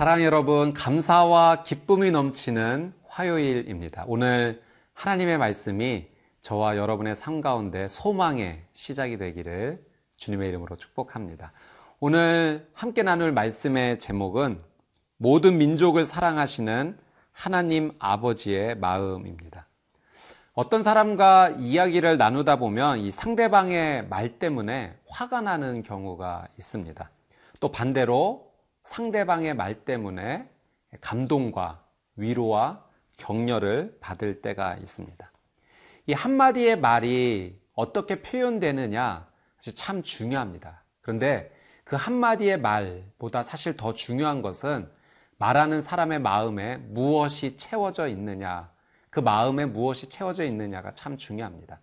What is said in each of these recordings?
사랑 여러분, 감사와 기쁨이 넘치는 화요일입니다. 오늘 하나님의 말씀이 저와 여러분의 삶 가운데 소망의 시작이 되기를 주님의 이름으로 축복합니다. 오늘 함께 나눌 말씀의 제목은 모든 민족을 사랑하시는 하나님 아버지의 마음입니다. 어떤 사람과 이야기를 나누다 보면 이 상대방의 말 때문에 화가 나는 경우가 있습니다. 또 반대로 상대방의 말 때문에 감동과 위로와 격려를 받을 때가 있습니다. 이 한마디의 말이 어떻게 표현되느냐 참 중요합니다. 그런데 그 한마디의 말보다 사실 더 중요한 것은 말하는 사람의 마음에 무엇이 채워져 있느냐, 그 마음에 무엇이 채워져 있느냐가 참 중요합니다.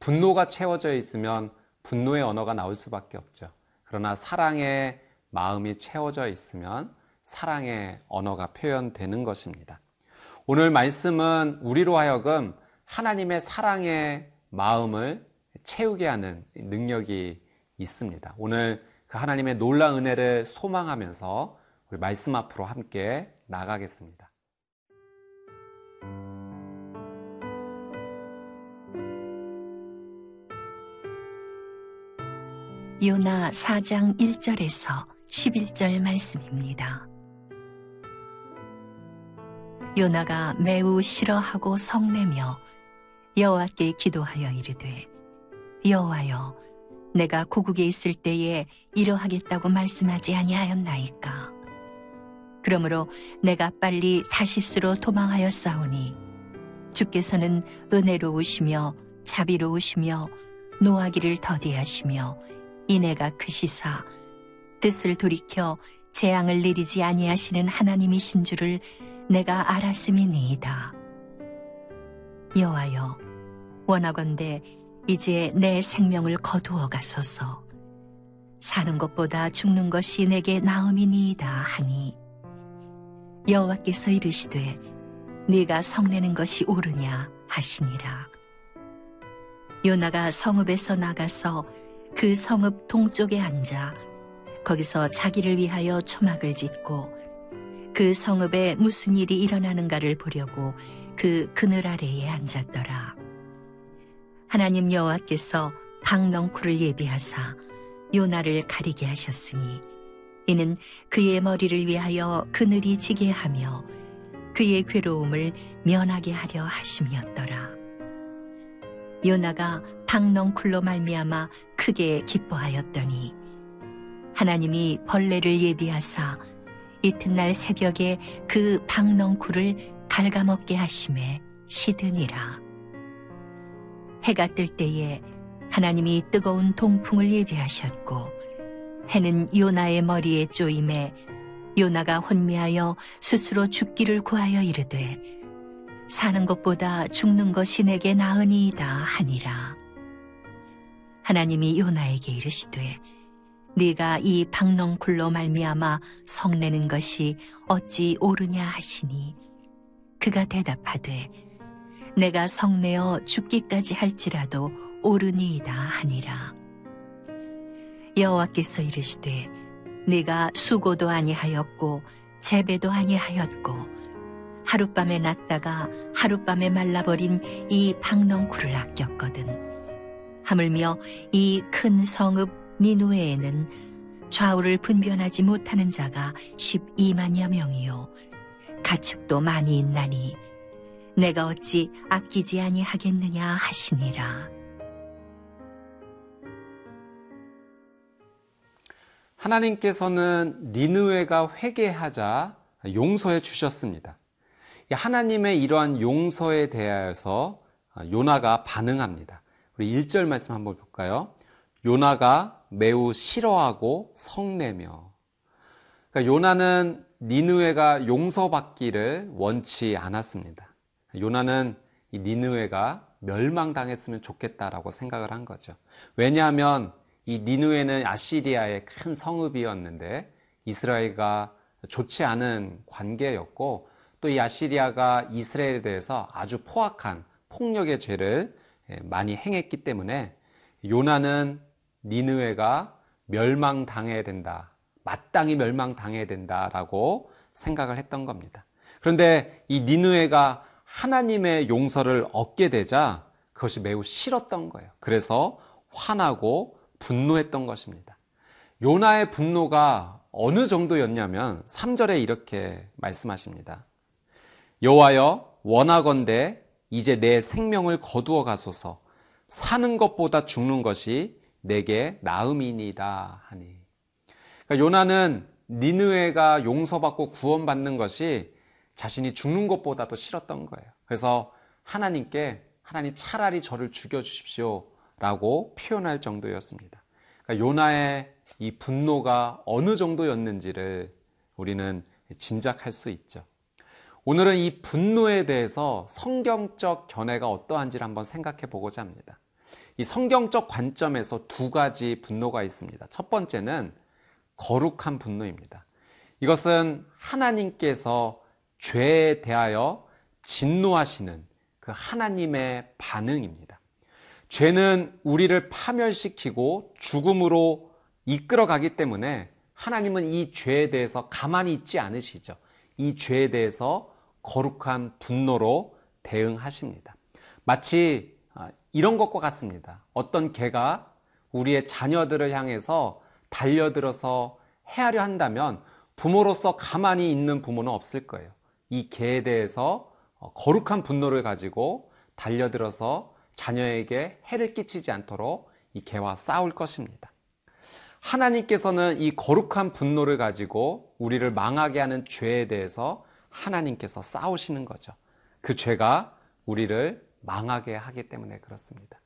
분노가 채워져 있으면 분노의 언어가 나올 수밖에 없죠. 그러나 사랑의 마음이 채워져 있으면 사랑의 언어가 표현되는 것입니다. 오늘 말씀은 우리로 하여금 하나님의 사랑의 마음을 채우게 하는 능력이 있습니다. 오늘 그 하나님의 놀라운 은혜를 소망하면서 우리 말씀 앞으로 함께 나가겠습니다. 요나 4장 1절에서 11절 말씀입니다. 요나가 매우 싫어하고 성내며 여호와께 기도하여 이르되 여호와여 내가 고국에 있을 때에 이러하겠다고 말씀하지 아니하였나이까 그러므로 내가 빨리 다시스로 도망하여 싸우니 주께서는 은혜로우시며 자비로우시며 노하기를 더디하시며 이내가 크시사 뜻을 돌이켜 재앙을 내리지 아니하시는 하나님이신 줄을 내가 알았음이니이다. 여호와여 원하건대 이제 내 생명을 거두어 가소서. 사는 것보다 죽는 것이 내게 나음이니이다 하니. 여호와께서 이르시되 네가 성내는 것이 옳으냐 하시니라. 요나가 성읍에서 나가서 그 성읍 동쪽에 앉아 거기서 자기를 위하여 초막을 짓고 그 성읍에 무슨 일이 일어나는가를 보려고 그 그늘 아래에 앉았더라. 하나님 여호와께서 박넝쿨을 예비하사 요나를 가리게 하셨으니 이는 그의 머리를 위하여 그늘이 지게 하며 그의 괴로움을 면하게 하려 하심이었더라. 요나가 박넝쿨로 말미암아 크게 기뻐하였더니 하나님이 벌레를 예비하사 이튿날 새벽에 그 박넝쿨을 갉아먹게 하심에 시드니라. 해가 뜰 때에 하나님이 뜨거운 동풍을 예비하셨고 해는 요나의 머리에 쪼임에 요나가 혼미하여 스스로 죽기를 구하여 이르되 사는 것보다 죽는 것이 내게 나으니이다 하니라. 하나님이 요나에게 이르시되 네가 이 박넝쿨로 말미암아 성내는 것이 어찌 옳으냐 하시니? 그가 대답하되 내가 성내어 죽기까지 할지라도 옳으니이다 하니라. 여호와께서 이르시되 네가 수고도 아니하였고 재배도 아니하였고 하룻밤에 났다가 하룻밤에 말라버린 이 박넝쿨을 아꼈거든. 하물며 이 큰 성읍 니누에에는 좌우를 분변하지 못하는 자가 12만여 명이요 가축도 많이 있나니 내가 어찌 아끼지 아니하겠느냐 하시니라 하나님께서는 니느웨가 회개하자 용서해 주셨습니다. 하나님의 이러한 용서에 대하여서 요나가 반응합니다. 우리 1절 말씀 한번 볼까요? 요나가 매우 싫어하고 성내며 그러니까 요나는 니느웨가 용서받기를 원치 않았습니다. 요나는 이 니느웨가 멸망당했으면 좋겠다라고 생각을 한 거죠. 왜냐하면 이 니느웨는 아시리아의 큰 성읍이었는데 이스라엘과 좋지 않은 관계였고 또 이 아시리아가 이스라엘에 대해서 아주 포악한 폭력의 죄를 많이 행했기 때문에 요나는 니느웨가 멸망당해야 된다. 마땅히 멸망당해야 된다라고 생각을 했던 겁니다. 그런데 이 니느웨가 하나님의 용서를 얻게 되자 그것이 매우 싫었던 거예요. 그래서 화나고 분노했던 것입니다. 요나의 분노가 어느 정도였냐면 3절에 이렇게 말씀하십니다. 여호와여 원하건대 이제 내 생명을 거두어 가소서 사는 것보다 죽는 것이 내게 나음이니다 하니. 그러니까 요나는 니느웨가 용서받고 구원받는 것이 자신이 죽는 것보다도 싫었던 거예요. 그래서 하나님께 하나님 차라리 저를 죽여 주십시오 라고 표현할 정도였습니다. 그러니까 요나의 이 분노가 어느 정도였는지를 우리는 짐작할 수 있죠. 오늘은 이 분노에 대해서 성경적 견해가 어떠한지를 한번 생각해 보고자 합니다. 이 성경적 관점에서 두 가지 분노가 있습니다. 첫 번째는 거룩한 분노입니다. 이것은 하나님께서 죄에 대하여 진노하시는 그 하나님의 반응입니다. 죄는 우리를 파멸시키고 죽음으로 이끌어가기 때문에 하나님은 이 죄에 대해서 가만히 있지 않으시죠. 이 죄에 대해서 거룩한 분노로 대응하십니다. 마치 아, 이런 것과 같습니다. 어떤 개가 우리의 자녀들을 향해서 달려들어서 해하려 한다면 부모로서 가만히 있는 부모는 없을 거예요. 이 개에 대해서 어, 거룩한 분노를 가지고 달려들어서 자녀에게 해를 끼치지 않도록 이 개와 싸울 것입니다. 하나님께서는 이 거룩한 분노를 가지고 우리를 망하게 하는 죄에 대해서 하나님께서 싸우시는 거죠. 그 죄가 우리를 망하게 하기 때문에 그렇습니다.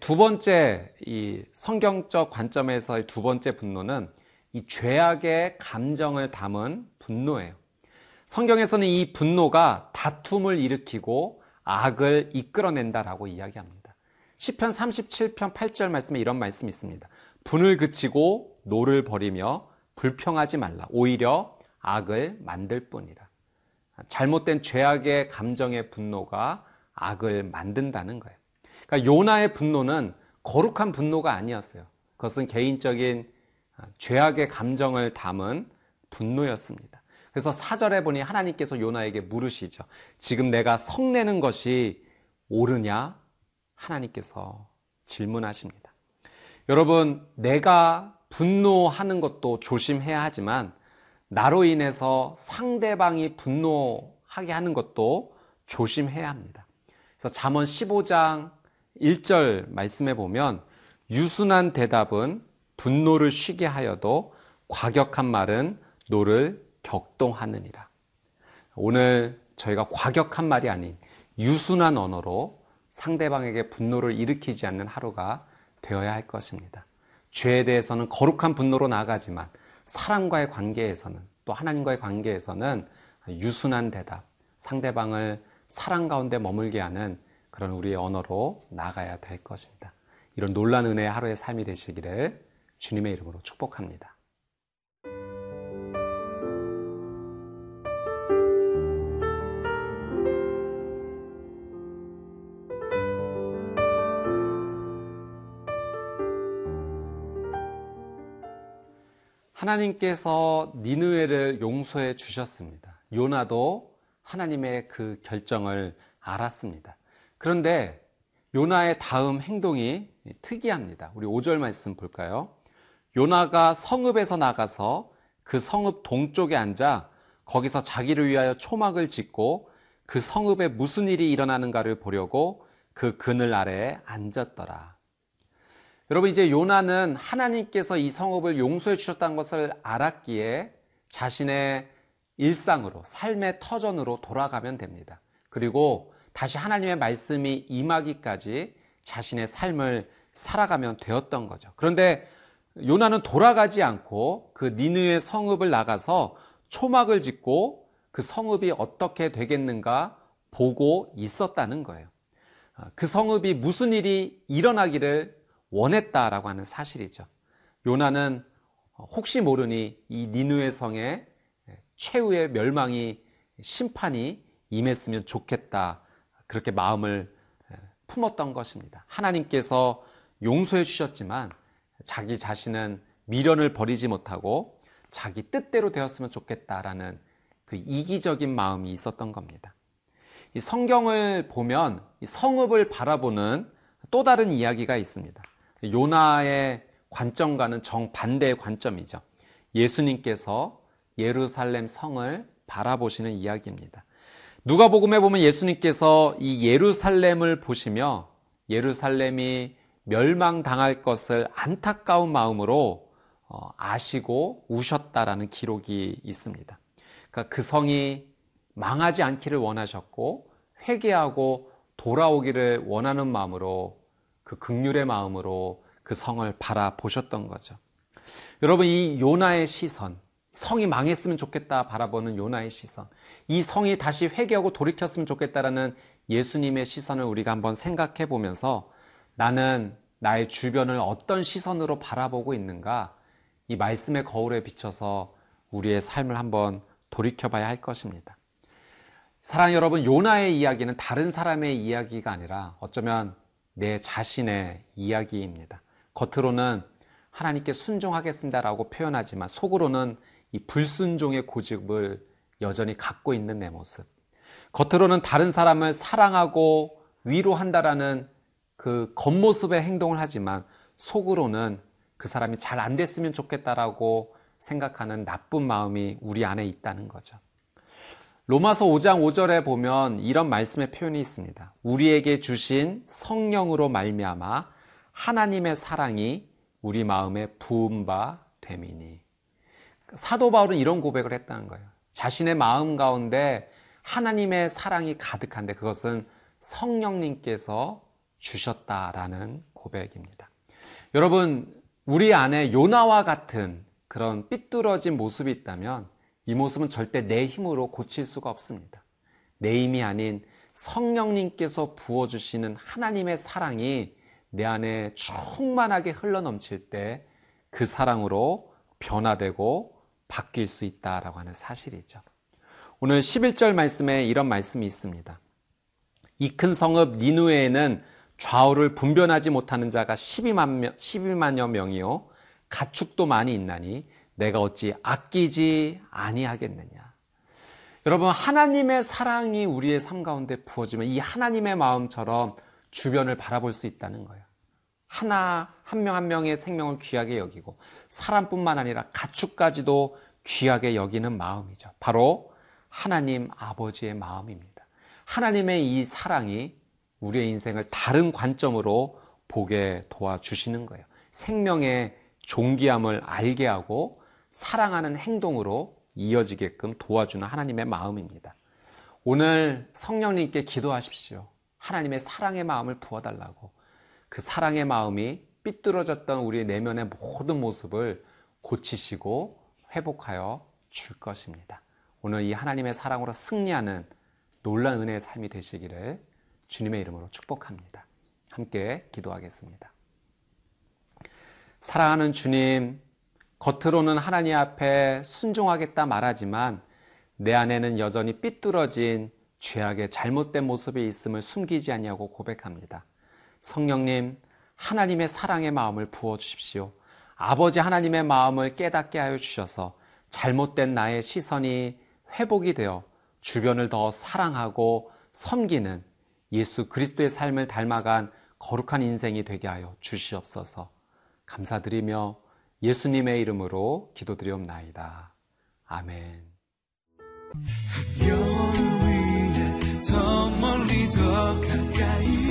두 번째 이 성경적 관점에서의 두 번째 분노는 이 죄악의 감정을 담은 분노예요. 성경에서는 이 분노가 다툼을 일으키고 악을 이끌어낸다라고 이야기합니다. 시편 37편 8절 말씀에 이런 말씀이 있습니다. 분을 그치고 노를 버리며 불평하지 말라. 오히려 악을 만들 뿐이라. 잘못된 죄악의 감정의 분노가 악을 만든다는 거예요. 그러니까 요나의 분노는 거룩한 분노가 아니었어요. 그것은 개인적인 죄악의 감정을 담은 분노였습니다. 그래서 사절에 보니 하나님께서 요나에게 물으시죠. 지금 내가 성내는 것이 옳으냐? 하나님께서 질문하십니다. 여러분, 내가 분노하는 것도 조심해야 하지만 나로 인해서 상대방이 분노하게 하는 것도 조심해야 합니다. 그래서 잠언 15장 1절 말씀에 보면 유순한 대답은 분노를 쉬게 하여도 과격한 말은 노를 격동하느니라. 오늘 저희가 과격한 말이 아닌 유순한 언어로 상대방에게 분노를 일으키지 않는 하루가 되어야 할 것입니다. 죄에 대해서는 거룩한 분노로 나아가지만 사람과의 관계에서는 또 하나님과의 관계에서는 유순한 대답, 상대방을 사랑 가운데 머물게 하는 그런 우리의 언어로 나가야 될 것입니다. 이런 놀란 은혜의 하루의 삶이 되시기를 주님의 이름으로 축복합니다. 하나님께서 니느웨를 용서해 주셨습니다. 요나도 하나님의 그 결정을 알았습니다. 그런데 요나의 다음 행동이 특이합니다. 우리 5절 말씀 볼까요? 요나가 성읍에서 나가서 그 성읍 동쪽에 앉아 거기서 자기를 위하여 초막을 짓고 그 성읍에 무슨 일이 일어나는가를 보려고 그 그늘 아래에 앉았더라. 여러분 이제 요나는 하나님께서 이 성읍을 용서해 주셨다는 것을 알았기에 자신의 일상으로 삶의 터전으로 돌아가면 됩니다. 그리고 다시 하나님의 말씀이 임하기까지 자신의 삶을 살아가면 되었던 거죠. 그런데 요나는 돌아가지 않고 그 니느의 성읍을 나가서 초막을 짓고 그 성읍이 어떻게 되겠는가 보고 있었다는 거예요. 아, 그 성읍이 무슨 일이 일어나기를 원했다라고 하는 사실이죠. 요나는 혹시 모르니 이 니누의 성에 최후의 멸망이 심판이 임했으면 좋겠다. 그렇게 마음을 품었던 것입니다. 하나님께서 용서해 주셨지만 자기 자신은 미련을 버리지 못하고 자기 뜻대로 되었으면 좋겠다라는 그 이기적인 마음이 있었던 겁니다. 이 성경을 보면 성읍을 바라보는 또 다른 이야기가 있습니다. 요나의 관점과는 정반대의 관점이죠. 예수님께서 예루살렘 성을 바라보시는 이야기입니다. 누가복음에 보면 예수님께서 이 예루살렘을 보시며 예루살렘이 멸망당할 것을 안타까운 마음으로 어, 아시고 우셨다라는 기록이 있습니다. 그러니까 그 성이 망하지 않기를 원하셨고 회개하고 돌아오기를 원하는 마음으로 그 극률의 마음으로 그 성을 바라보셨던 거죠. 여러분 이 요나의 시선, 성이 망했으면 좋겠다 바라보는 요나의 시선, 이 성이 다시 회개하고 돌이켰으면 좋겠다라는 예수님의 시선을 우리가 한번 생각해 보면서 나는 나의 주변을 어떤 시선으로 바라보고 있는가 이 말씀의 거울에 비춰서 우리의 삶을 한번 돌이켜 봐야 할 것입니다. 사랑 여러분, 요나의 이야기는 다른 사람의 이야기가 아니라 어쩌면 내 자신의 이야기입니다. 겉으로는 하나님께 순종하겠습니다라고 표현하지만 속으로는 이 불순종의 고집을 여전히 갖고 있는 내 모습. 겉으로는 다른 사람을 사랑하고 위로한다라는 그 겉모습의 행동을 하지만 속으로는 그 사람이 잘 안 됐으면 좋겠다라고 생각하는 나쁜 마음이 우리 안에 있다는 거죠. 로마서 5장 5절에 보면 이런 말씀의 표현이 있습니다. 우리에게 주신 성령으로 말미암아 하나님의 사랑이 우리 마음에 부은 바 됨이니. 사도 바울은 이런 고백을 했다는 거예요. 자신의 마음 가운데 하나님의 사랑이 가득한데 그것은 성령님께서 주셨다라는 고백입니다. 여러분, 우리 안에 요나와 같은 그런 삐뚤어진 모습이 있다면 이 모습은 절대 내 힘으로 고칠 수가 없습니다. 내 힘이 아닌 성령님께서 부어주시는 하나님의 사랑이 내 안에 충만하게 흘러넘칠 때 그 사랑으로 변화되고 바뀔 수 있다라고 하는 사실이죠. 오늘 11절 말씀에 이런 말씀이 있습니다. 이 큰 성읍 니누에는 좌우를 분변하지 못하는 자가 12만, 명, 12만여 명이요. 가축도 많이 있나니 내가 어찌 아끼지 아니하겠느냐. 여러분, 하나님의 사랑이 우리의 삶 가운데 부어지면 이 하나님의 마음처럼 주변을 바라볼 수 있다는 거예요. 하나, 한 명 한 명의 생명을 귀하게 여기고 사람뿐만 아니라 가축까지도 귀하게 여기는 마음이죠. 바로 하나님 아버지의 마음입니다. 하나님의 이 사랑이 우리의 인생을 다른 관점으로 보게 도와주시는 거예요. 생명의 존귀함을 알게 하고 사랑하는 행동으로 이어지게끔 도와주는 하나님의 마음입니다. 오늘 성령님께 기도하십시오. 하나님의 사랑의 마음을 부어달라고. 그 사랑의 마음이 삐뚤어졌던 우리 내면의 모든 모습을 고치시고 회복하여 줄 것입니다. 오늘 이 하나님의 사랑으로 승리하는 놀란 은혜의 삶이 되시기를 주님의 이름으로 축복합니다. 함께 기도하겠습니다. 사랑하는 주님, 겉으로는 하나님 앞에 순종하겠다 말하지만 내 안에는 여전히 삐뚤어진 죄악의 잘못된 모습이 있음을 숨기지 않냐고 고백합니다. 성령님, 하나님의 사랑의 마음을 부어주십시오. 아버지 하나님의 마음을 깨닫게 하여 주셔서 잘못된 나의 시선이 회복이 되어 주변을 더 사랑하고 섬기는 예수 그리스도의 삶을 닮아간 거룩한 인생이 되게 하여 주시옵소서 감사드리며 예수님의 이름으로 기도드리옵나이다. 아멘. 별 위에 더 멀리 더 가까이